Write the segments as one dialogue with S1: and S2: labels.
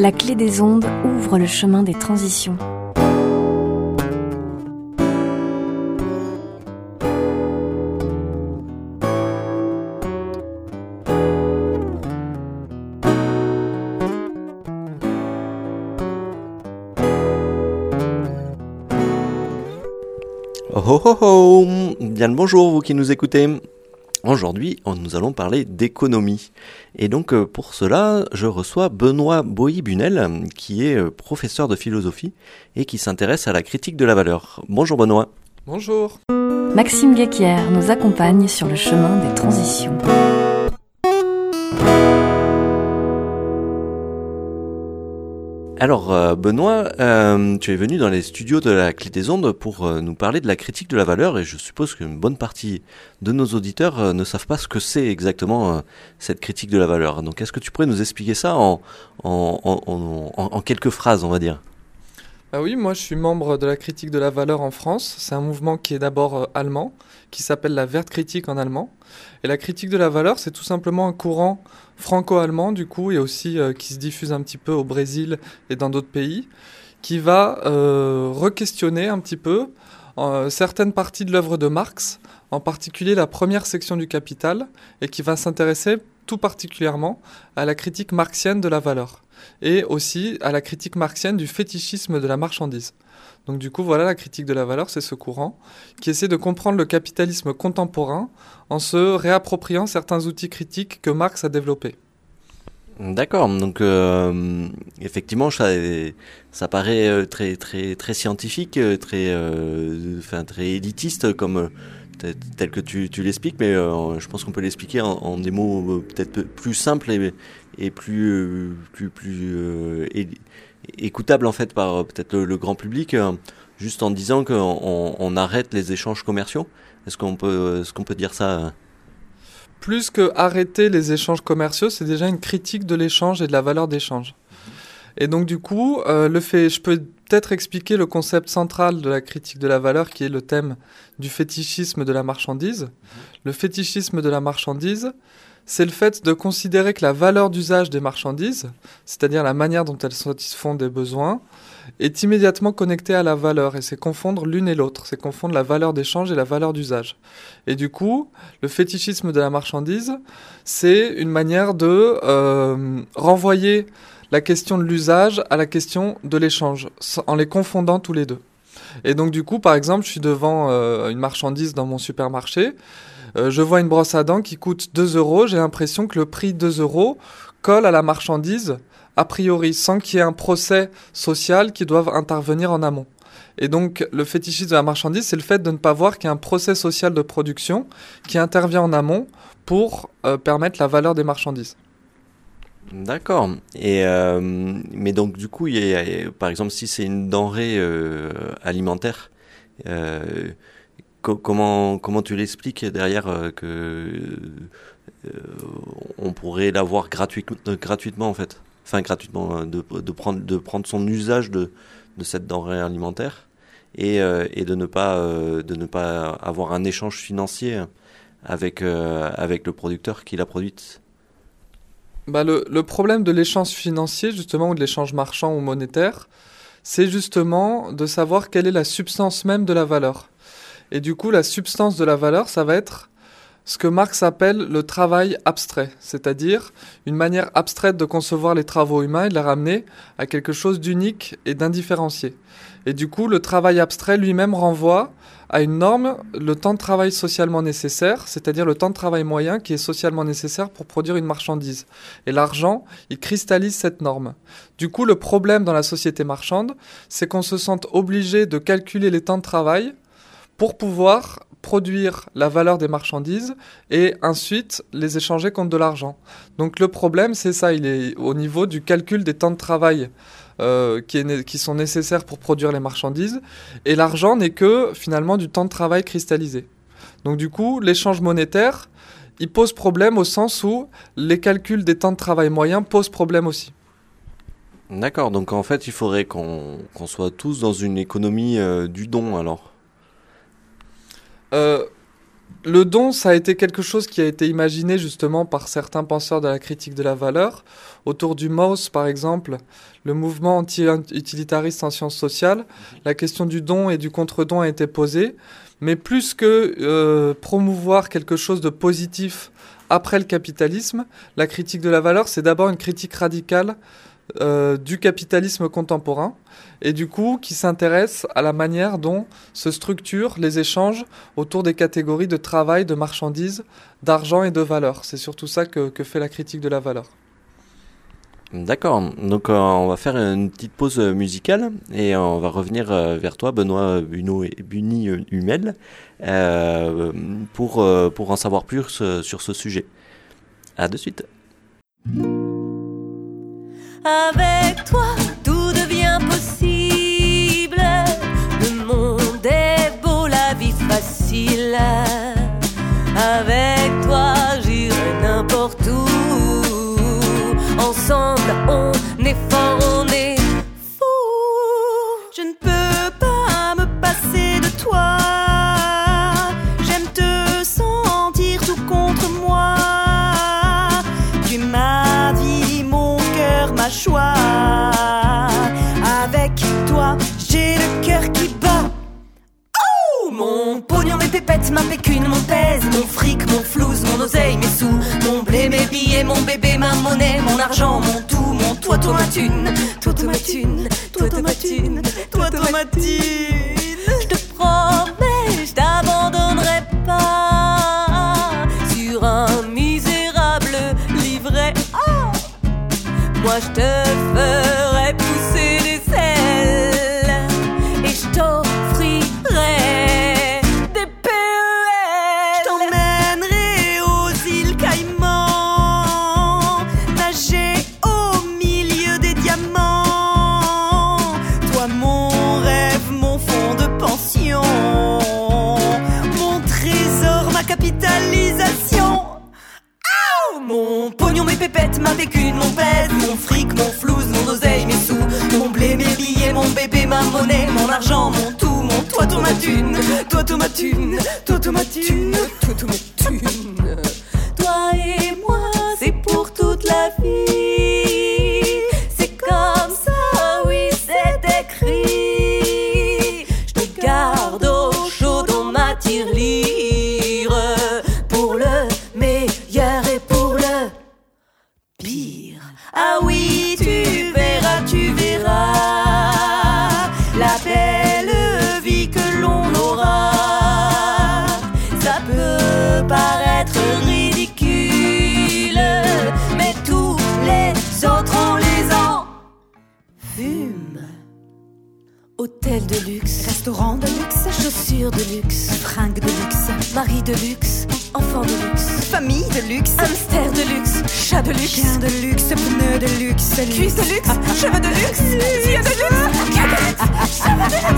S1: La clé des ondes ouvre le chemin des transitions.
S2: Oh oh oh Bien le bonjour vous qui nous écoutez Aujourd'hui, nous allons parler d'économie. Et donc, euh, pour cela, je reçois Benoît Boy-Bunel, qui est euh, professeur de philosophie et qui s'intéresse à la critique de la valeur. Bonjour Benoît.
S3: Bonjour.
S1: Maxime Guéquière nous accompagne sur le chemin des transitions.
S2: Alors euh, Benoît, euh, tu es venu dans les studios de la Clé des Ondes pour euh, nous parler de la critique de la valeur et je suppose qu'une bonne partie de nos auditeurs ne savent pas ce que c'est exactement cette critique de la valeur. Donc est-ce que tu pourrais nous expliquer ça en, en, quelques phrases, on va dire?
S3: Ah oui, moi je suis membre de la critique de la valeur en France. C'est un mouvement qui est d'abord allemand, qui s'appelle la verte critique en allemand. Et la critique de la valeur, c'est tout simplement un courant franco-allemand du coup et aussi euh, qui se diffuse un petit peu au Brésil et dans d'autres pays, qui va euh, re-questionner un petit peu euh, certaines parties de l'œuvre de Marx, en particulier la première section du Capital, et qui va s'intéresser tout particulièrement à la critique marxienne de la valeur et aussi à la critique marxienne du fétichisme de la marchandise. Donc du coup, voilà, la critique de la valeur, c'est ce courant qui essaie de comprendre le capitalisme contemporain en se réappropriant certains outils critiques que Marx a développés.
S2: D'accord, donc euh, effectivement, ça, ça paraît euh, très, très, très scientifique, euh, très, enfin, très élitiste comme tel que tu, tu l'expliques, mais je pense qu'on peut l'expliquer en, des mots peut-être plus simples et, et plus, plus, plus écoutable en fait par peut-être le, grand public, juste en disant qu'on on arrête les échanges commerciaux. Est-ce qu'on peut, est-ce qu'on peut dire ça
S3: plus que arrêter les échanges commerciaux, c'est déjà une critique de l'échange et de la valeur d'échange. Et donc du coup, euh, le fait, je peux peut-être expliquer le concept central de la critique de la valeur, qui est le thème du fétichisme de la marchandise. Le fétichisme de la marchandise, c'est le fait de considérer que la valeur d'usage des marchandises, c'est-à-dire la manière dont elles satisfont des besoins, est immédiatement connectée à la valeur et c'est confondre l'une et l'autre, c'est confondre la valeur d'échange et la valeur d'usage. Et du coup, le fétichisme de la marchandise, c'est une manière de euh, renvoyer la question de l'usage à la question de l'échange, en les confondant tous les deux. Et donc du coup, par exemple, je suis devant euh, une marchandise dans mon supermarché, euh, je vois une brosse à dents qui coûte 2 euros, j'ai l'impression que le prix 2 euros colle à la marchandise a priori, sans qu'il y ait un procès social qui doive intervenir en amont. Et donc, le fétichisme de la marchandise, c'est le fait de ne pas voir qu'il y a un procès social de production qui intervient en amont pour euh, permettre la valeur des marchandises.
S2: D'accord. Et euh, mais donc du coup, par exemple, si c'est une denrée alimentaire, comment, comment tu l'expliques derrière euh, que euh, on pourrait l'avoir gratuitement en fait? Enfin, gratuitement, euh, de, de, prendre, de prendre son usage de, de cette denrée alimentaire et, et de, ne pas, de ne pas avoir un échange financier avec, avec le producteur qui l'a produite
S3: bah le, le, problème de l'échange financier, justement, ou de l'échange marchand ou monétaire, c'est justement de savoir quelle est la substance même de la valeur. Et du coup, la substance de la valeur, ça va être ce que Marx appelle le travail abstrait, c'est-à-dire une manière abstraite de concevoir les travaux humains et de les ramener à quelque chose d'unique et d'indifférencié. Et du coup, le travail abstrait lui-même renvoie à une norme, le temps de travail socialement nécessaire, c'est-à-dire le temps de travail moyen qui est socialement nécessaire pour produire une marchandise. Et l'argent, il cristallise cette norme. Du coup, le problème dans la société marchande, c'est qu'on se sente obligé de calculer les temps de travail pour pouvoir produire la valeur des marchandises et ensuite les échanger contre de l'argent. Donc le problème, c'est ça, il est au niveau du calcul des temps de travail euh, qui, sont nécessaires pour produire les marchandises, et l'argent n'est que finalement du temps de travail cristallisé. Donc du coup, l'échange monétaire, il pose problème au sens où les calculs des temps de travail moyens posent problème aussi.
S2: D'accord, donc en fait, il faudrait qu'on soit tous dans une économie euh, du don alors
S3: euh, le don, ça a été quelque chose qui a été imaginé justement par certains penseurs de la critique de la valeur. Autour du MOS, par exemple, le mouvement anti-utilitariste en sciences sociales, la question du don et du contre-don a été posée. Mais plus que euh, promouvoir quelque chose de positif après le capitalisme, la critique de la valeur, c'est d'abord une critique radicale euh, du capitalisme contemporain et du coup qui s'intéresse à la manière dont se structurent les échanges autour des catégories de travail, de marchandises, d'argent et de valeur. C'est surtout ça que, fait la critique de la valeur.
S2: D'accord, donc euh, on va faire une petite pause musicale et on va revenir euh, vers toi, Benoît Buno et Buni Humel, pour, pour en savoir plus sur ce sujet. À de suite.
S4: Avec toi, mon pèse, mon fric, mon flouze, mon oseille, mes sous, mon blé, mes billets, mon bébé, ma monnaie, mon argent, mon tout, mon toi, toi, ma thune, toi, toi, ma thune, toi, toi, ma thune, toi, toi, ma thune. Je te promets, je t'abandonnerai pas sur un misérable livret. Moi je te mon argent, mon tout, mon toi, toi, ma thune, toi, toi, ma thune, toi, toi, ma thune, toi, toi, ma thune. De luxe, enfant de luxe, famille de luxe, hamster de luxe, chat de luxe, chien de luxe, pneu de luxe, cuisse de luxe, cheveux de luxe, yeux de luxe, cheveux de.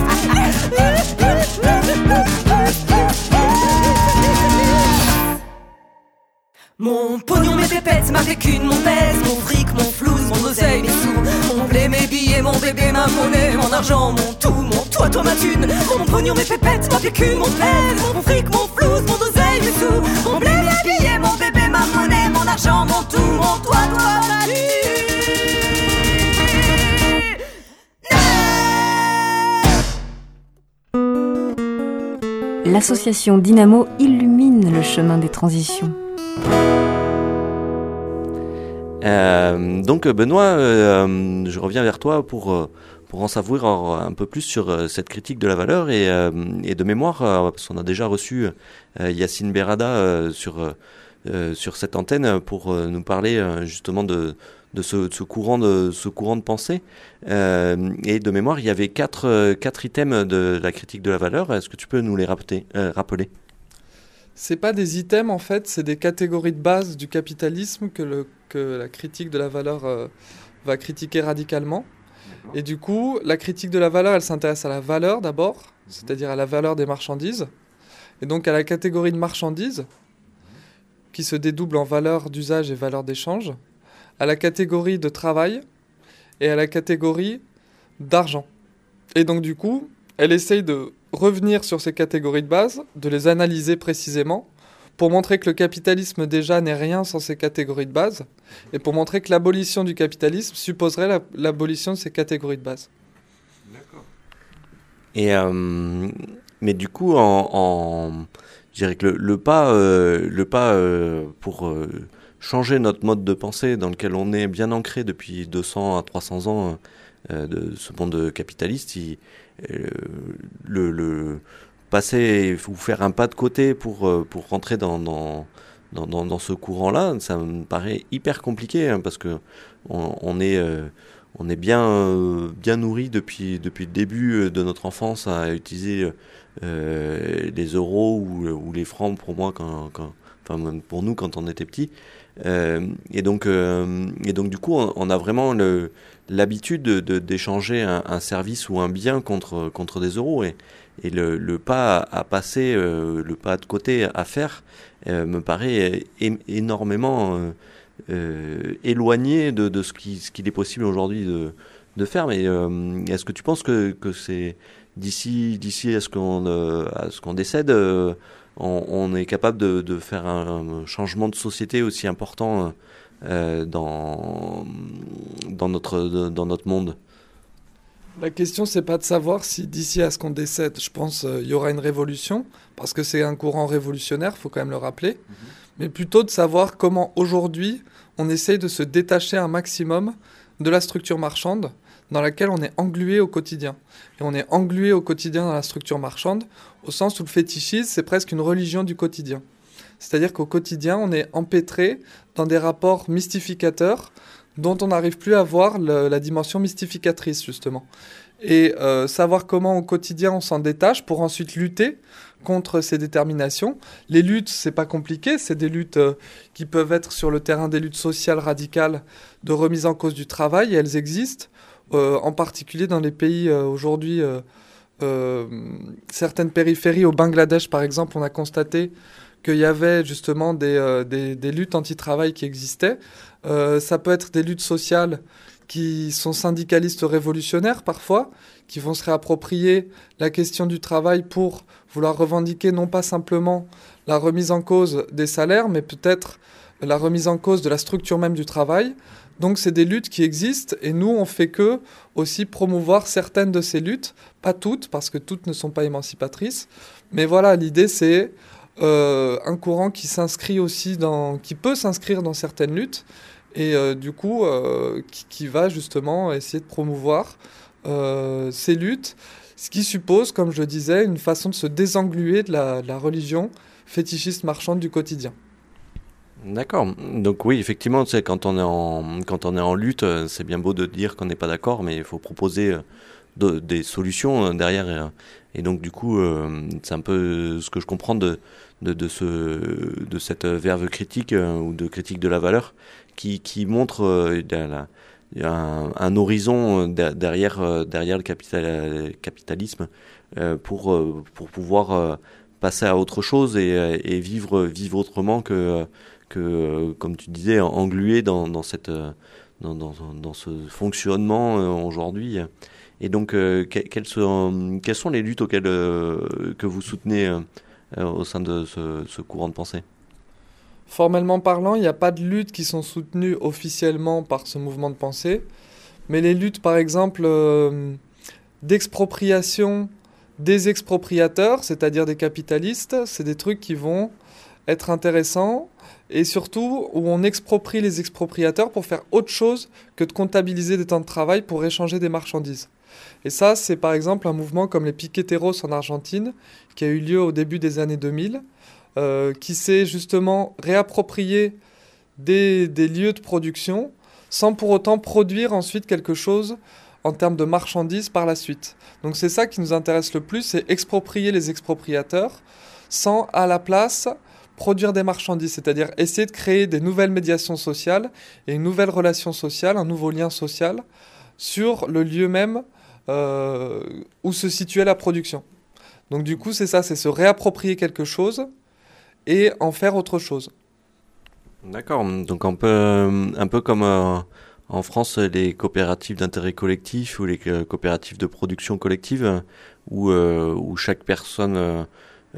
S4: Mon pognon, mes pépettes, ma pécune, mon pèse, mon fric, mon flouze, mon oseille, mon bébé, ma monnaie, mon argent, mon tout, mon toi, toi, ma thune, mon pognon, mes pépettes, ma pécune, mon pèse, mon fric, mon flouze, mon oseille, mes sous, mon blé, mes billets, mon bébé, ma monnaie, mon argent, mon tout, mon toi, toi, ma
S1: L'association Dynamo illumine le chemin des transitions.
S2: Euh, donc Benoît, euh, je reviens vers toi pour, euh, pour en savoir un peu plus sur euh, cette critique de la valeur et, euh, de mémoire, euh, parce qu'on a déjà reçu euh, Yacine Berada euh, sur, euh, sur cette antenne pour euh, nous parler euh, justement de, de, ce, courant de ce courant de pensée. Euh, et de mémoire, il y avait quatre, euh, quatre items de la critique de la valeur. Est-ce que tu peux nous les rappeler, euh, rappeler?
S3: C'est pas des items en fait, c'est des catégories de base du capitalisme que, le, que la critique de la valeur euh, va critiquer radicalement. Et du coup, la critique de la valeur, elle s'intéresse à la valeur d'abord, c'est-à-dire à la valeur des marchandises, et donc à la catégorie de marchandises, qui se dédouble en valeur d'usage et valeur d'échange, à la catégorie de travail et à la catégorie d'argent. Et donc du coup, elle essaye de revenir sur ces catégories de base, de les analyser précisément, pour montrer que le capitalisme déjà n'est rien sans ces catégories de base, et pour montrer que l'abolition du capitalisme supposerait la- l'abolition de ces catégories de base.
S2: Et euh, mais du coup, en, en je dirais que le, le pas, euh, le pas euh, pour euh, changer notre mode de pensée dans lequel on est bien ancré depuis 200 à 300 ans euh, de ce monde capitaliste, il, euh, le, le passer ou faire un pas de côté pour euh, pour rentrer dans dans dans, ce courant-là, ça me paraît hyper compliqué hein, parce que on, est euh, on est bien, euh, bien nourri depuis, depuis le début de notre enfance à utiliser euh, les euros ou, les francs pour moi, quand, quand, enfin pour nous quand on était petit. Et, donc, et donc du coup, on, a vraiment l'habitude de- de- d'échanger un, un service ou un bien contre, contre des euros. Et, et le, pas à, passer, euh, le pas de côté à faire, euh, me paraît énormément... euh, éloigné de, ce qui- ce qu'il est possible aujourd'hui de, faire. Mais est-ce que tu penses que, c'est d'ici d'ici à ce qu'on qu'on décède, on, est capable de, faire un, changement de société aussi important dans notre monde?
S3: La question, c'est pas de savoir si d'ici à ce qu'on décède, je pense, euh, il y aura une révolution, parce que c'est un courant révolutionnaire, faut quand même le rappeler, mais plutôt de savoir comment aujourd'hui on essaye de se détacher un maximum de la structure marchande dans laquelle on est englué au quotidien. Et on est englué au quotidien dans la structure marchande, au sens où le fétichisme, c'est presque une religion du quotidien. C'est-à-dire qu'au quotidien, on est empêtré dans des rapports mystificateurs dont on n'arrive plus à voir la dimension mystificatrice, justement. Et euh, savoir comment au quotidien on s'en détache pour ensuite lutter contre ces déterminations. Les luttes, c'est pas compliqué, c'est des luttes euh, qui peuvent être sur le terrain des luttes sociales radicales de remise en cause du travail, elles existent, euh, en particulier dans les pays aujourd'hui, certaines périphéries, au Bangladesh par exemple, on a constaté qu'il y avait justement des, euh, des, des luttes anti-travail qui existaient. Euh, ça peut être des luttes sociales qui sont syndicalistes révolutionnaires parfois, qui vont se réapproprier la question du travail pour vouloir revendiquer non pas simplement la remise en cause des salaires, mais peut-être la remise en cause de la structure même du travail. Donc c'est des luttes qui existent et nous on fait que aussi promouvoir certaines de ces luttes, pas toutes parce que toutes ne sont pas émancipatrices, mais voilà l'idée c'est euh, un courant qui s'inscrit aussi dans, qui peut s'inscrire dans certaines luttes et euh, du coup euh, qui, va justement essayer de promouvoir ces luttes, ce qui suppose, comme je disais, une façon de se désengluer de la, religion fétichiste marchande du quotidien.
S2: D'accord. Donc oui, effectivement, sais, quand on est en quand on est en lutte, c'est bien beau de dire qu'on n'est pas d'accord, mais il faut proposer de- des solutions derrière. Et, euh, donc du coup, euh, c'est un peu ce que je comprends de de, de ce de cette verve critique euh, ou de critique de la valeur qui qui montre euh, un, horizon euh, der- derrière euh, derrière le capital, capitalisme euh, pour euh, pour pouvoir euh, passer à autre chose et, euh, et vivre vivre autrement que que, euh, comme tu disais, englué dans, dans, cette, euh, dans, dans, dans ce fonctionnement euh, aujourd'hui. Et donc, euh, que- quelles, sont, les luttes auxquelles euh, que vous soutenez euh, au sein de ce, courant de pensée?
S3: Formellement parlant, il n'y a pas de luttes qui sont soutenues officiellement par ce mouvement de pensée, mais les luttes, par exemple, d'expropriation des expropriateurs, c'est-à-dire des capitalistes, c'est des trucs qui vont être intéressants et surtout où on exproprie les expropriateurs pour faire autre chose que de comptabiliser des temps de travail pour échanger des marchandises. Et ça, c'est par exemple un mouvement comme les piqueteros en Argentine, qui a eu lieu au début des années 2000, euh, qui s'est justement réapproprié des, lieux de production sans pour autant produire ensuite quelque chose en termes de marchandises par la suite. Donc c'est ça qui nous intéresse le plus, c'est exproprier les expropriateurs sans à la place produire des marchandises, c'est-à-dire essayer de créer des nouvelles médiations sociales et une nouvelle relation sociale, un nouveau lien social sur le lieu même où se situait la production. Donc du coup, c'est ça, c'est se réapproprier quelque chose et en faire autre chose.
S2: D'accord. Donc un peu, un peu comme euh, en France les coopératives d'intérêt collectif ou les coopératives de production collective où, où chaque personne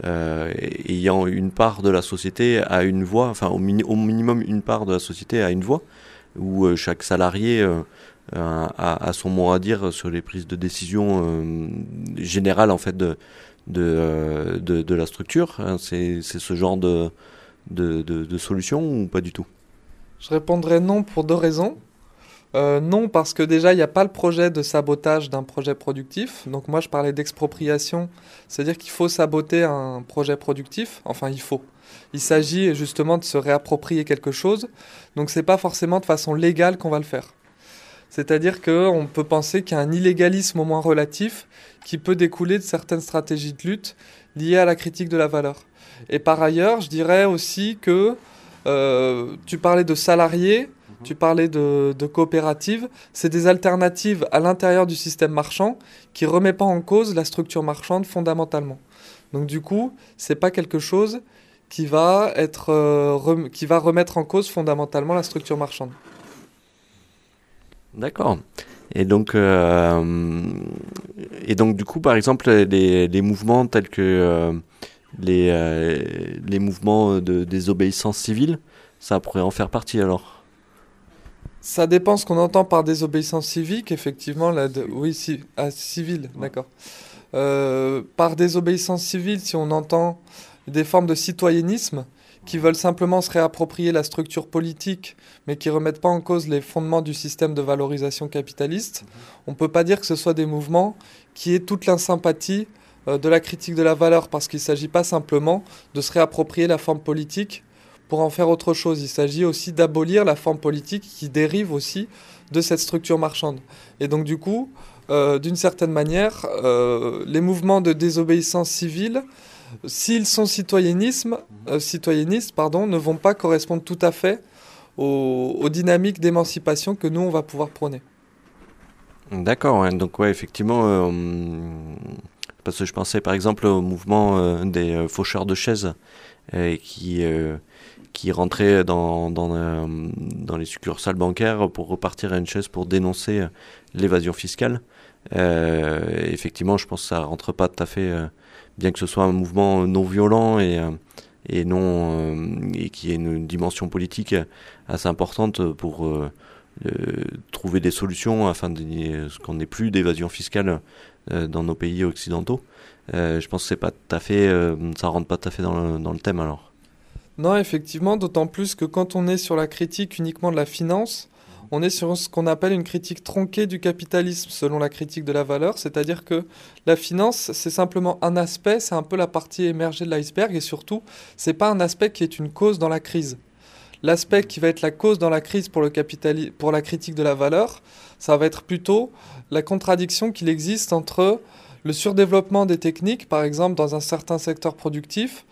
S2: ayant une part de la société a une voix, enfin au, au, minimum une part de la société a une voix, où chaque salarié a, son mot à dire sur les prises de décision générales en fait de, de, de, la structure. Hein, c'est ce genre de, de, de, solution ou pas du tout?
S3: Je répondrai non pour deux raisons. Euh, non, parce que déjà, il n'y a pas le projet de sabotage d'un projet productif. Donc moi, je parlais d'expropriation, c'est-à-dire qu'il faut saboter un projet productif. Enfin, il faut. Il s'agit justement de se réapproprier quelque chose. Donc c'est pas forcément de façon légale qu'on va le faire. C'est-à-dire qu'on peut penser qu'il y a un illégalisme au moins relatif qui peut découler de certaines stratégies de lutte liées à la critique de la valeur. Et par ailleurs, je dirais aussi que euh, tu parlais de salariés, mhm. tu parlais de, coopératives, c'est des alternatives à l'intérieur du système marchand qui ne remet pas en cause la structure marchande fondamentalement. Donc du coup, c'est pas quelque chose qui va, être, euh, qui va remettre en cause fondamentalement la structure marchande.
S2: D'accord. Et donc, euh, et donc du coup, par exemple, les, les mouvements tels que les, euh, les mouvements de désobéissance civile, ça pourrait en faire partie alors?
S3: Ça dépend ce qu'on entend par désobéissance civique, effectivement. La Oui, si... ah, civile, d'accord. Euh, par désobéissance civile, si on entend des formes de citoyennisme qui veulent simplement se réapproprier la structure politique, mais qui remettent pas en cause les fondements du système de valorisation capitaliste, on ne peut pas dire que ce soit des mouvements qui aient toute l'insympathie euh, de la critique de la valeur parce qu'il ne s'agit pas simplement de se réapproprier la forme politique pour en faire autre chose. Il s'agit aussi d'abolir la forme politique qui dérive aussi de cette structure marchande. Et donc du coup, euh, d'une certaine manière, euh, les mouvements de désobéissance civile, s'ils sont citoyennisme, citoyennistes, pardon, ne vont pas correspondre tout à fait aux, aux dynamiques d'émancipation que nous, on va pouvoir prôner.
S2: D'accord, donc ouais, effectivement, parce que je pensais par exemple au mouvement euh, des euh, faucheurs de chaises euh, qui, qui rentraient dans, dans, dans, les succursales bancaires pour repartir à une chaise pour dénoncer l'évasion fiscale. effectivement, je pense que ça rentre pas tout à fait, bien que ce soit un mouvement non violent et, et non et qui ait une dimension politique assez importante pour trouver des solutions afin qu'on n'ait plus d'évasion fiscale euh, dans nos pays occidentaux. Euh, je pense que c'est pas tout à fait, euh, ça rentre pas tout à fait dans le, dans le thème alors.
S3: Non, effectivement, d'autant plus que quand on est sur la critique uniquement de la finance, on est sur ce qu'on appelle une critique tronquée du capitalisme selon la critique de la valeur, c'est-à-dire que la finance, c'est simplement un aspect, c'est un peu la partie émergée de l'iceberg et surtout, c'est pas un aspect qui est une cause dans la crise. L'aspect qui va être la cause dans la crise pour, le pour la critique de la valeur, ça va être plutôt la contradiction qu'il existe entre le surdéveloppement des techniques, par exemple dans un certain secteur productif,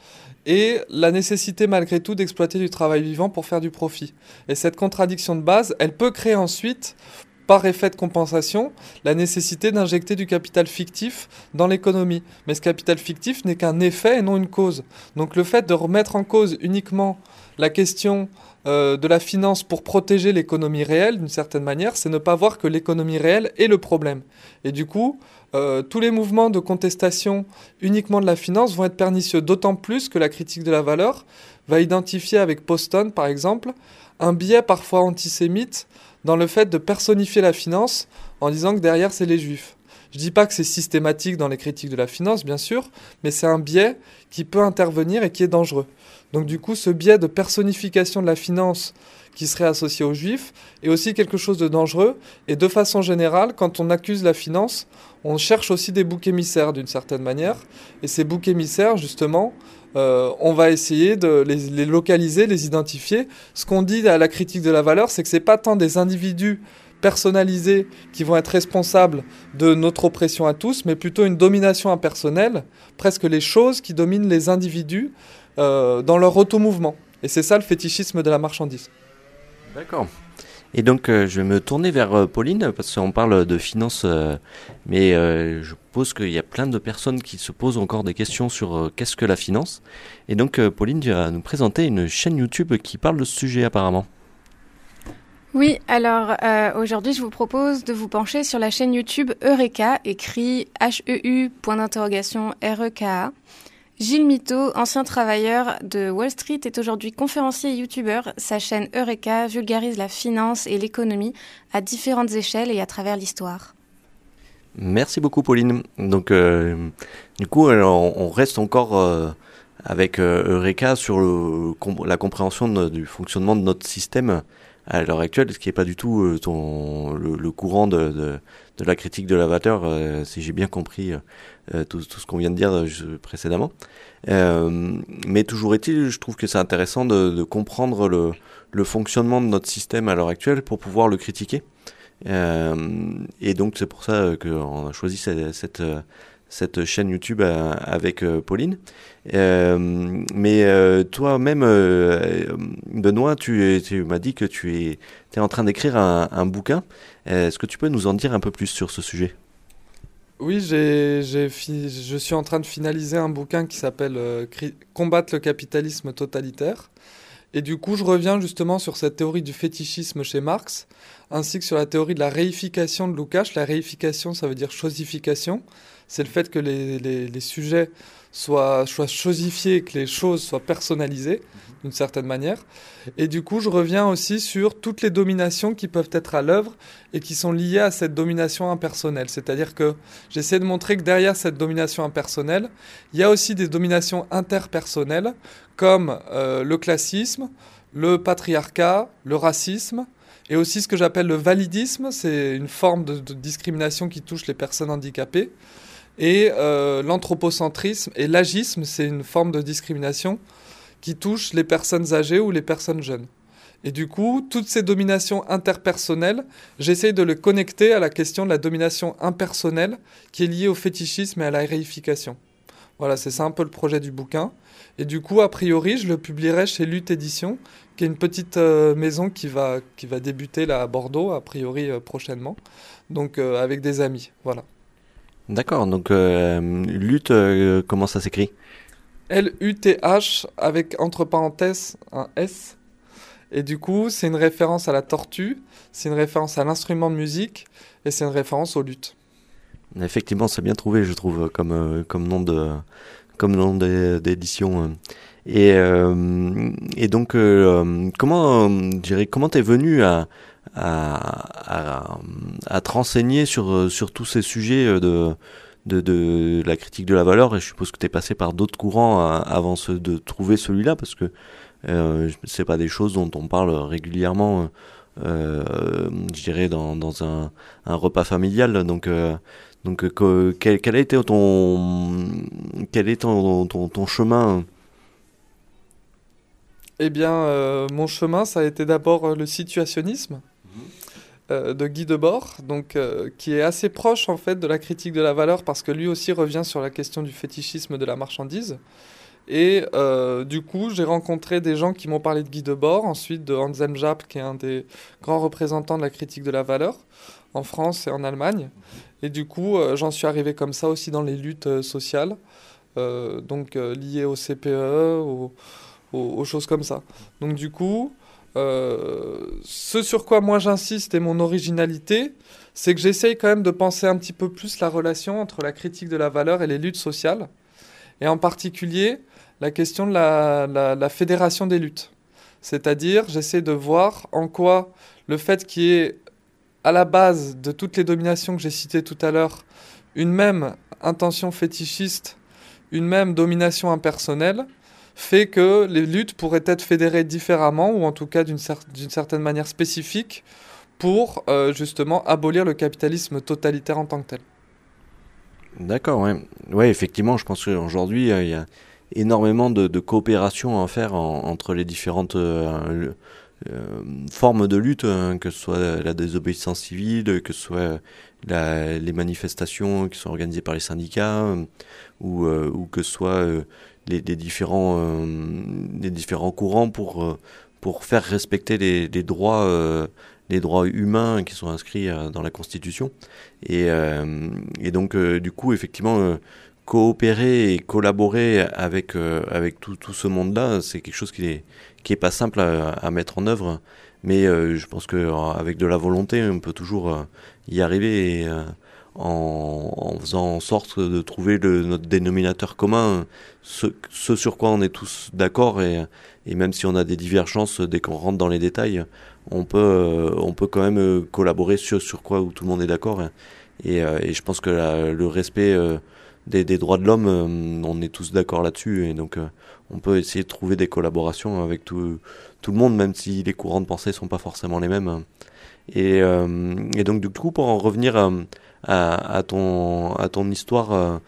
S3: et la nécessité malgré tout d'exploiter du travail vivant pour faire du profit. Et cette contradiction de base, elle peut créer ensuite, par effet de compensation, la nécessité d'injecter du capital fictif dans l'économie. Mais ce capital fictif n'est qu'un effet et non une cause. Donc le fait de remettre en cause uniquement la question euh, de la finance pour protéger l'économie réelle, d'une certaine manière, c'est ne pas voir que l'économie réelle est le problème. Et du coup, euh, tous les mouvements de contestation uniquement de la finance vont être pernicieux, d'autant plus que la critique de la valeur va identifier avec Poston, par exemple, un biais parfois antisémite dans le fait de personnifier la finance en disant que derrière, c'est les juifs. Je dis pas que c'est systématique dans les critiques de la finance, bien sûr, mais c'est un biais qui peut intervenir et qui est dangereux. Donc du coup, ce biais de personnification de la finance qui serait associé aux juifs est aussi quelque chose de dangereux. Et de façon générale, quand on accuse la finance, on cherche aussi des boucs émissaires d'une certaine manière. Et ces boucs émissaires, justement, euh, on va essayer de les, localiser, les identifier. Ce qu'on dit à la critique de la valeur, c'est que c'est pas tant des individus personnalisés qui vont être responsables de notre oppression à tous, mais plutôt une domination impersonnelle, presque les choses qui dominent les individus euh, dans leur automouvement. Et c'est ça le fétichisme de la marchandise.
S2: D'accord. Et donc euh, je vais me tourner vers euh, Pauline parce qu'on parle de finances, mais je suppose qu'il y a plein de personnes qui se posent encore des questions sur qu'est-ce que la finance. Et donc Pauline, tu vas nous présenter une chaîne YouTube qui parle de ce sujet apparemment.
S5: Oui, alors euh, aujourd'hui je vous propose de vous pencher sur la chaîne YouTube Eureka, écrit H-E-U, point d'interrogation R-E-K-A. Gilles Mito, ancien travailleur de Wall Street, est aujourd'hui conférencier et youtubeur. Sa chaîne Eureka vulgarise la finance et l'économie à différentes échelles et à travers l'histoire.
S2: Merci beaucoup Pauline. Donc euh, du coup on reste encore euh, avec euh, Eureka sur la compréhension du fonctionnement de notre système à l'heure actuelle, ce qui n'est pas du tout ton, le, courant de, de, de, la critique de la valeur, si j'ai bien compris tout, tout, ce qu'on vient de dire précédemment. mais toujours est-il, je trouve que c'est intéressant de, de comprendre le, le, fonctionnement de notre système à l'heure actuelle pour pouvoir le critiquer. Euh, et donc c'est pour ça euh, qu'on a choisi cette, cette, euh, cette chaîne YouTube avec Pauline. mais toi-même, Benoît, tu, m'as dit que tu es, en train d'écrire un, bouquin. Est-ce que tu peux nous en dire un peu plus sur ce sujet?
S3: Oui, j'ai je suis en train de finaliser un bouquin qui s'appelle Combattre le capitalisme totalitaire. Et du coup, je reviens justement sur cette théorie du fétichisme chez Marx, ainsi que sur la théorie de la réification de Lukács. La réification, ça veut dire chosification. C'est le fait que les, les, les sujets soient, soient chosifiés, que les choses soient personnalisées d'une certaine manière. Et du coup, je reviens aussi sur toutes les dominations qui peuvent être à l'œuvre et qui sont liées à cette domination impersonnelle. C'est-à-dire que j'essaie de montrer que derrière cette domination impersonnelle, il y a aussi des dominations interpersonnelles comme euh, le classisme, le patriarcat, le racisme, et aussi ce que j'appelle le validisme, c'est une forme de, discrimination qui touche les personnes handicapées, et euh, l'anthropocentrisme et l'agisme, c'est une forme de discrimination qui touche les personnes âgées ou les personnes jeunes. Et du coup, toutes ces dominations interpersonnelles, j'essaye de les connecter à la question de la domination impersonnelle qui est liée au fétichisme et à la réification. Voilà, c'est ça un peu le projet du bouquin. Et du coup, a priori, je le publierai chez Lutte Édition, qui est une petite euh, maison qui va, qui va débuter là à Bordeaux, a priori euh, prochainement. Donc avec des amis, voilà.
S2: D'accord, donc Lutte, comment ça s'écrit
S3: L-U-T-H avec entre parenthèses un S. Et du coup, c'est une référence à la tortue, c'est une référence à l'instrument de musique et c'est une référence aux luttes.
S2: Effectivement, c'est bien trouvé, je trouve, comme, euh, comme nom de comme nom d'édition. Euh. Et, euh, et donc, comment, comment t'es venu à, à, à, te renseigner sur, sur tous ces sujets de, de, de, la critique de la valeur. Et je suppose que tu es passé par d'autres courants avant ce, de trouver celui-là parce que euh, c'est pas des choses dont on parle régulièrement euh, je dirais dans, dans un, un, repas familial. Donc euh, donc quel, a été ton quel est ton, ton, chemin?
S3: Eh bien, euh, mon chemin, ça a été d'abord le situationnisme. Euh, de Guy Debord, donc, euh, qui est assez proche en fait de la critique de la valeur parce que lui aussi revient sur la question du fétichisme de la marchandise. Et euh, du coup, j'ai rencontré des gens qui m'ont parlé de Guy Debord, ensuite de Hans Japp, qui est un des grands représentants de la critique de la valeur en France et en Allemagne. Et du coup, j'en suis arrivé comme ça aussi dans les luttes sociales, donc liées au CPE, aux, choses comme ça. Donc du coup, euh, ce sur quoi moi j'insiste et mon originalité, c'est que j'essaye quand même de penser un petit peu plus la relation entre la critique de la valeur et les luttes sociales, et en particulier la question de la, la, fédération des luttes. C'est-à-dire, j'essaie de voir en quoi le fait qu'il y ait à la base de toutes les dominations que j'ai citées tout à l'heure, une même intention fétichiste, une même domination impersonnelle, fait que les luttes pourraient être fédérées différemment, ou en tout cas d'une certaine manière spécifique, pour euh, justement abolir le capitalisme totalitaire en tant que tel.
S2: D'accord, ouais. ouais. effectivement, je pense qu'aujourd'hui, euh, il y a énormément de, coopération à faire entre les différentes euh, formes de lutte, hein, que ce soit la désobéissance civile, que ce soit les manifestations qui sont organisées par les syndicats, ou, ou que ce soit les, différents, euh, les différents courants pour, euh, pour faire respecter les, droits, euh, les droits humains qui sont inscrits dans la Constitution. Et, et donc, du coup, effectivement, coopérer et collaborer avec, avec tout, tout ce monde-là, c'est quelque chose qui est, qui est pas simple à, mettre en œuvre. mais je pense que avec de la volonté, on peut toujours y arriver en, faisant en sorte de trouver le, notre dénominateur commun, ce, sur quoi on est tous d'accord et, même si on a des divergences dès qu'on rentre dans les détails, on peut, on peut quand même collaborer sur, sur quoi où tout le monde est d'accord. Et, et, je pense que le respect des, des droits de l'homme, on est tous d'accord là-dessus et donc on peut essayer de trouver des collaborations avec tout, tout le monde, même si les courants de pensée sont pas forcément les mêmes. Et, et donc du coup, pour en revenir à à, ton, à ton histoire, euh,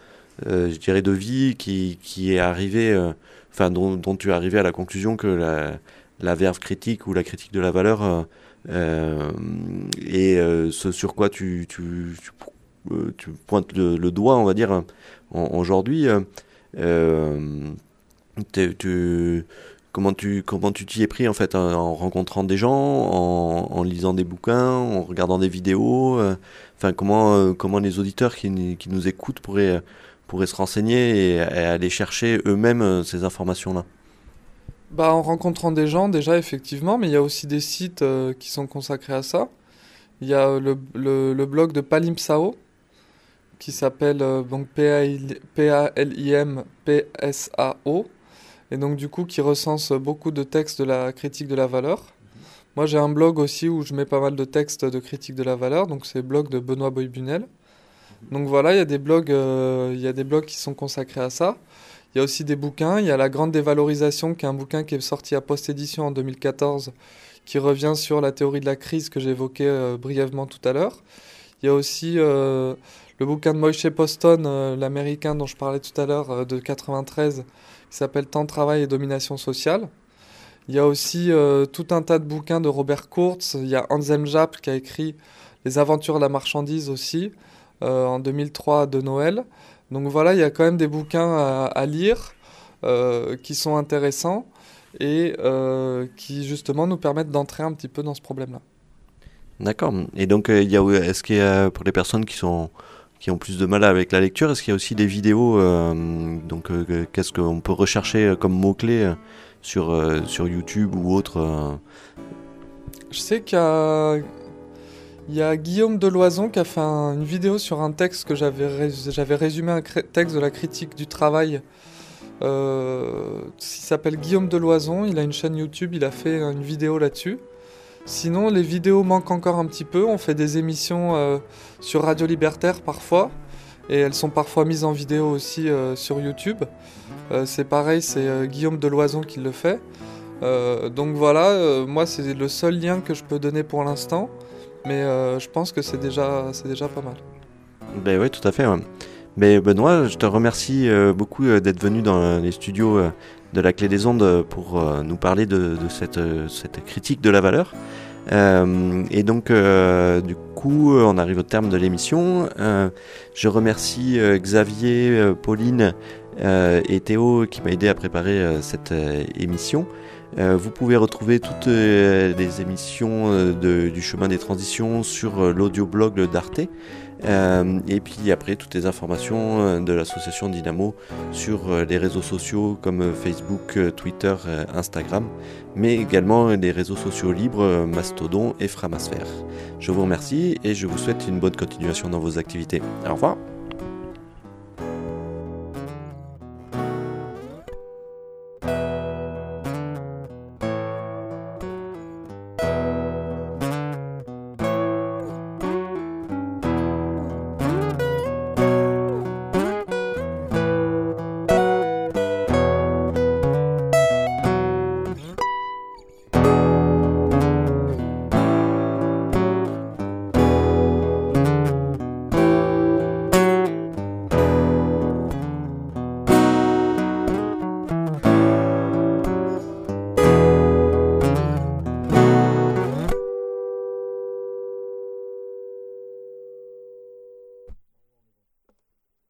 S2: euh, je dirais, de vie qui, qui est arrivée, euh, enfin, dont, tu es arrivé à la conclusion que la, la verve critique ou la critique de la valeur et ce sur quoi tu, tu, pointes le, doigt, on va dire, aujourd'hui. tu, comment tu comment tu t'y es pris en fait en, rencontrant des gens, en, lisant des bouquins, en regardant des vidéos. Euh, comment euh, comment les auditeurs qui, qui nous écoutent pourraient pourraient se renseigner et, aller chercher eux-mêmes euh, ces informations là.
S3: Bah en rencontrant des gens déjà effectivement, mais il y a aussi des sites euh, qui sont consacrés à ça. Il y a le, le, blog de Palimpsao qui s'appelle donc P-A-L-I-M-P-S-A-O et donc du coup qui recense beaucoup de textes de la critique de la valeur. Moi j'ai un blog aussi où je mets pas mal de textes de critique de la valeur, donc c'est le blog de Benoît Boybunel. Donc voilà, il y a des blogs, euh, y a des blogs qui sont consacrés à ça. Il y a aussi des bouquins. Il y a La Grande Dévalorisation, qui est un bouquin qui est sorti à post-édition en 2014, qui revient sur la théorie de la crise que j'évoquais euh, brièvement tout à l'heure. Il y a aussi euh, le bouquin de Moïse Poston, euh, l'américain dont je parlais tout à l'heure, euh, de 93, qui s'appelle Temps de travail et domination sociale. Il y a aussi euh, tout un tas de bouquins de Robert Kurtz. Il y a Anselm Japp qui a écrit Les aventures de la marchandise aussi, en 2003 de Noël. Donc voilà, il y a quand même des bouquins à, lire qui sont intéressants et qui justement nous permettent d'entrer un petit peu dans ce problème-là.
S2: D'accord. Et donc, il est-ce qu'il y a pour les personnes qui sont qui ont plus de mal avec la lecture. Est-ce qu'il y a aussi des vidéos euh, Donc, euh, qu'est-ce qu'on peut rechercher comme mots-clés sur, euh, sur YouTube ou autre
S3: Je sais qu'il y a, Guillaume Deloison qui a fait un, une vidéo sur un texte que j'avais j'avais résumé un texte de la critique du travail. Euh, il s'appelle Guillaume Deloison, il a une chaîne YouTube, il a fait une vidéo là-dessus. Sinon, les vidéos manquent encore un petit peu. On fait des émissions euh, sur Radio Libertaire parfois. Et elles sont parfois mises en vidéo aussi euh, sur YouTube. Euh, c'est pareil, c'est Guillaume Deloison qui le fait. Donc voilà, moi c'est le seul lien que je peux donner pour l'instant. Mais je pense que c'est déjà, déjà pas mal.
S2: Ben oui, tout à fait. Mais Benoît, je te remercie beaucoup d'être venu dans les studios de la clé des ondes pour euh, nous parler de, de cette, critique de la valeur. Euh, et donc, euh, du coup, on arrive au terme de l'émission. je remercie Xavier, Pauline et Théo qui m'a aidé à préparer cette émission. Euh, vous pouvez retrouver toutes euh, les émissions euh, du chemin des transitions sur l'audioblog d'Arte. Et puis après, toutes les informations de l'association Dynamo sur les réseaux sociaux comme Facebook, Twitter, Instagram, mais également les réseaux sociaux libres Mastodon et Framasphère. Je vous remercie et je vous souhaite une bonne continuation dans vos activités. Au revoir